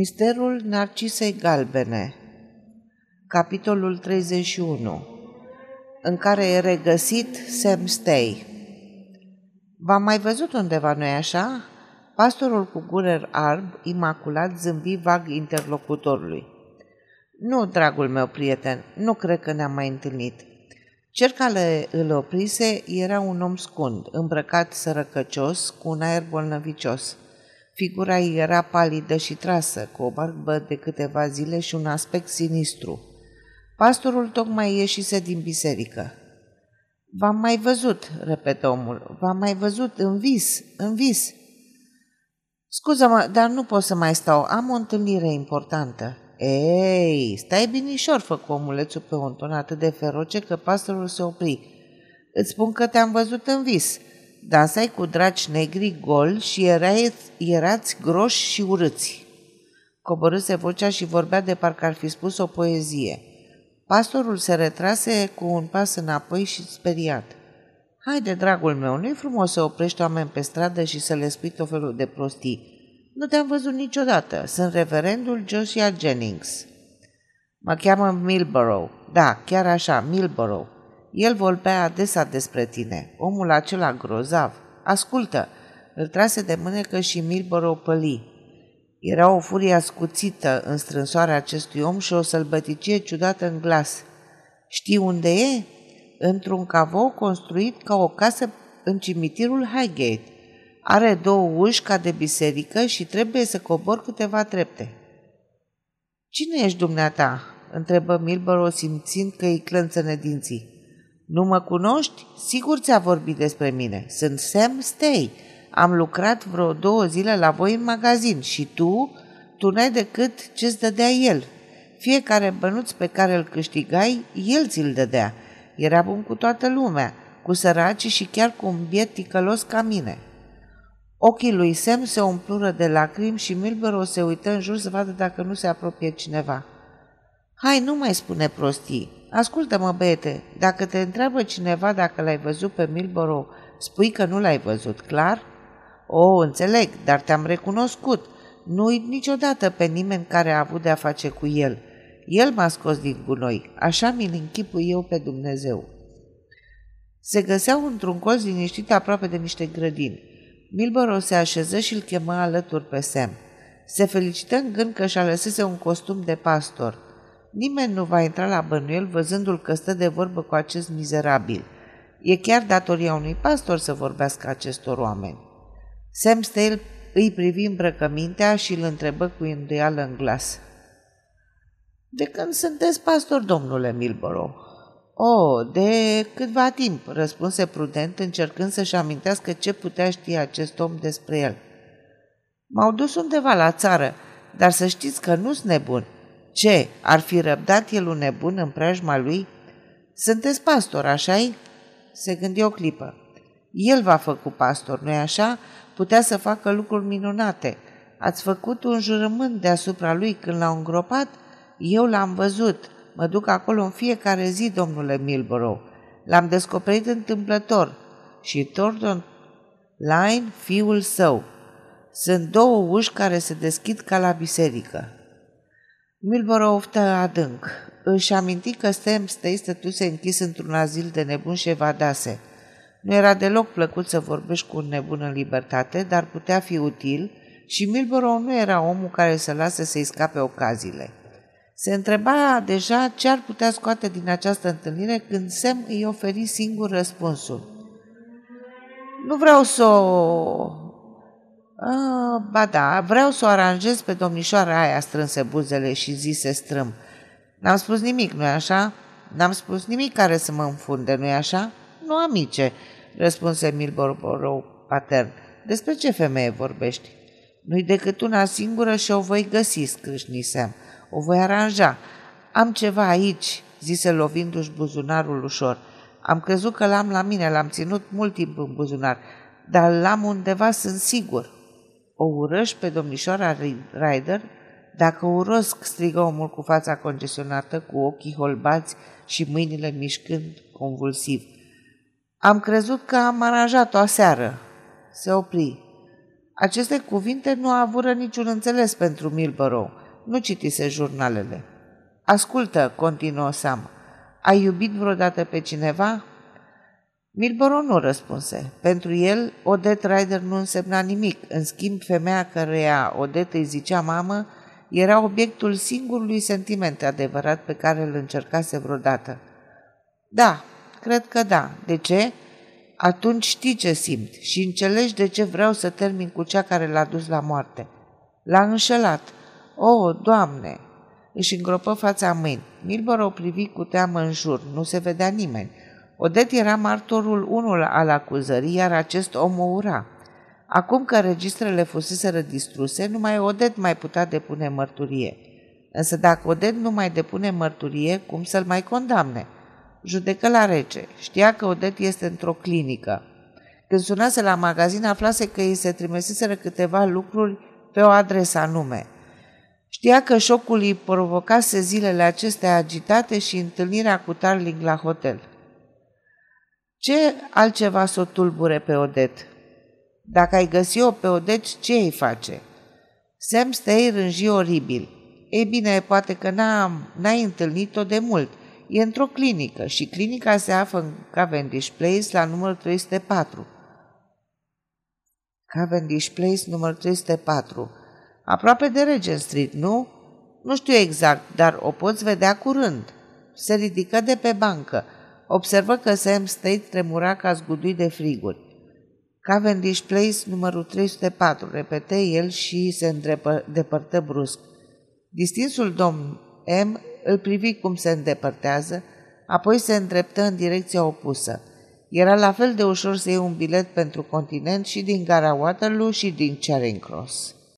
Misterul Narcisei Galbene Capitolul 31 În care e regăsit Sam Stay V-am mai văzut undeva, nu-i așa? Pastorul cu gurer alb, imaculat, zâmbi vag interlocutorului. Nu, dragul meu prieten, nu cred că ne-am mai întâlnit. Cel care îl oprise era un om scund, îmbrăcat sărăcăcios, cu un aer bolnăvicios. Figura ei era palidă și trasă, cu o barbă de câteva zile și un aspect sinistru. Pastorul tocmai ieșise din biserică. V-am mai văzut, repetă omul, v-am mai văzut în vis, în vis. Scuză-mă, dar nu pot să mai stau, am o întâlnire importantă. Ei, stai binișor, făcu omulețul pe un ton atât de feroce că pastorul se opri. Îți spun că te-am văzut în vis. Dansai cu draci negri gol și erai, erați groși și urâți. Coborâse vocea și vorbea de parcă ar fi spus o poezie. Pastorul se retrase cu un pas înapoi și speriat. Haide, dragul meu, nu-i frumos să oprești oameni pe stradă și să le spui tot felul de prostii. Nu te-am văzut niciodată. Sunt reverendul Josiah Jennings. Mă cheamă Milborough. Da, chiar așa, Milborough. El vorbea adesea despre tine, omul acela grozav. Ascultă, îl trase de mânecă și Milborough păli. Era o furie ascuțită în strânsoarea acestui om și o sălbăticie ciudată în glas. Știi unde e? Într-un cavou construit ca o casă în cimitirul Highgate. Are două uși ca de biserică și trebuie să cobor câteva trepte. Cine ești dumneata?" întrebă Milborough simțind că îi clănță dinții. Nu mă cunoști? Sigur ți-a vorbit despre mine. Sunt Sam Stay. Am lucrat vreo două zile la voi în magazin și tu, tu n-ai decât ce-ți dădea el. Fiecare bănuț pe care îl câștigai, el ți-l dădea. Era bun cu toată lumea, cu săraci și chiar cu un biet ticălos ca mine. Ochii lui Sam se umplură de lacrimi și Milbero se uită în jur să vadă dacă nu se apropie cineva. Hai, nu mai spune prostii. Ascultă-mă, băiete, dacă te întreabă cineva dacă l-ai văzut pe Milboro, spui că nu l-ai văzut, clar? O, înțeleg, dar te-am recunoscut. Nu uit niciodată pe nimeni care a avut de-a face cu el. El m-a scos din gunoi, așa mi-l închipui eu pe Dumnezeu. Se găseau într-un colț liniștit aproape de niște grădini. Milboro se așeză și îl chemă alături pe Sam. Se felicită în gând că și-a lăsase un costum de pastor – Nimeni nu va intra la bănuiel văzându-l că stă de vorbă cu acest mizerabil. E chiar datoria unui pastor să vorbească acestor oameni. Sam Stale îi privi îmbrăcămintea și îl întrebă cu îndoială în glas. De când sunteți pastor, domnule Milborough? Oh, de câtva timp, răspunse prudent, încercând să-și amintească ce putea ști acest om despre el. M-au dus undeva la țară, dar să știți că nu-s nebun. Ce, ar fi răbdat el un nebun în preajma lui? Sunteți pastor, așa-i? Se gândi o clipă. El v-a făcut pastor, nu-i așa? Putea să facă lucruri minunate. Ați făcut un jurământ deasupra lui când l-au îngropat? Eu l-am văzut. Mă duc acolo în fiecare zi, domnule Milborough. L-am descoperit întâmplător. Și Thornton Line, fiul său. Sunt două uși care se deschid ca la biserică. Milborough oftă adânc. Își aminti că Sam Stay stătuse închis într-un azil de nebun și evadase. Nu era deloc plăcut să vorbești cu un nebun în libertate, dar putea fi util și Milborough nu era omul care să lase să-i scape ocaziile. Se întreba deja ce ar putea scoate din această întâlnire când Sam îi oferi singur răspunsul. Nu vreau să o Ah, ba da, vreau să o aranjez pe domnișoara aia, strânse buzele și zise strâm. N-am spus nimic, nu-i așa? N-am spus nimic care să mă înfunde, nu-i așa? Nu, amice, răspunse Milborough patern. Despre ce femeie vorbești? Nu-i decât una singură și o voi găsi, scrâșnisem. O voi aranja. Am ceva aici, zise lovindu-și buzunarul ușor. Am crezut că l-am la mine, l-am ținut mult timp în buzunar, dar l-am undeva, sunt sigur. O urăști pe domnișoara Ryder? Dacă urăsc, strigă omul cu fața congestionată, cu ochii holbați și mâinile mișcând convulsiv. Am crezut că am aranjat-o aseară. Se opri. Aceste cuvinte nu avură niciun înțeles pentru Milborough. Nu citise jurnalele. Ascultă, continuă Sam, ai iubit vreodată pe cineva? Milborough nu răspunse. Pentru el, Odette Rider nu însemna nimic. În schimb, femeia căreia Odette îi zicea mamă era obiectul singurului sentiment adevărat pe care îl încercase vreodată. Da, cred că da. De ce? Atunci știi ce simt și înțelegi de ce vreau să termin cu cea care l-a dus la moarte. L-a înșelat. O, oh, Doamne! Își îngropă fața în mâini. Milbor o privi cu teamă în jur. Nu se vedea nimeni. Odet era martorul unul al acuzării, iar acest om o ura. Acum că registrele fuseseră distruse, numai Odet mai putea depune mărturie. Însă dacă Odet nu mai depune mărturie, cum să-l mai condamne? Judecă la rece. Știa că Odet este într-o clinică. Când sunase la magazin, aflase că îi se trimeseseră câteva lucruri pe o adresă anume. Știa că șocul îi provocase zilele acestea agitate și întâlnirea cu Tarling la hotel. Ce altceva să o tulbure pe Odet? Dacă ai găsi-o pe Odet, ce îi face? Sam Stay rânji oribil. Ei bine, poate că n-ai întâlnit-o de mult. E într-o clinică și clinica se află în Cavendish Place la numărul 304. Cavendish Place, numărul 304. Aproape de Regent Street, nu? Nu știu exact, dar o poți vedea curând. Se ridică de pe bancă. Observă că Sam State tremura ca zgudui de friguri. Cavendish Place, numărul 304, repete el și se îndepărtă brusc. Distinsul domn M îl privi cum se îndepărtează, apoi se îndreptă în direcția opusă. Era la fel de ușor să iei un bilet pentru continent și din gara Waterloo și din Charing Cross.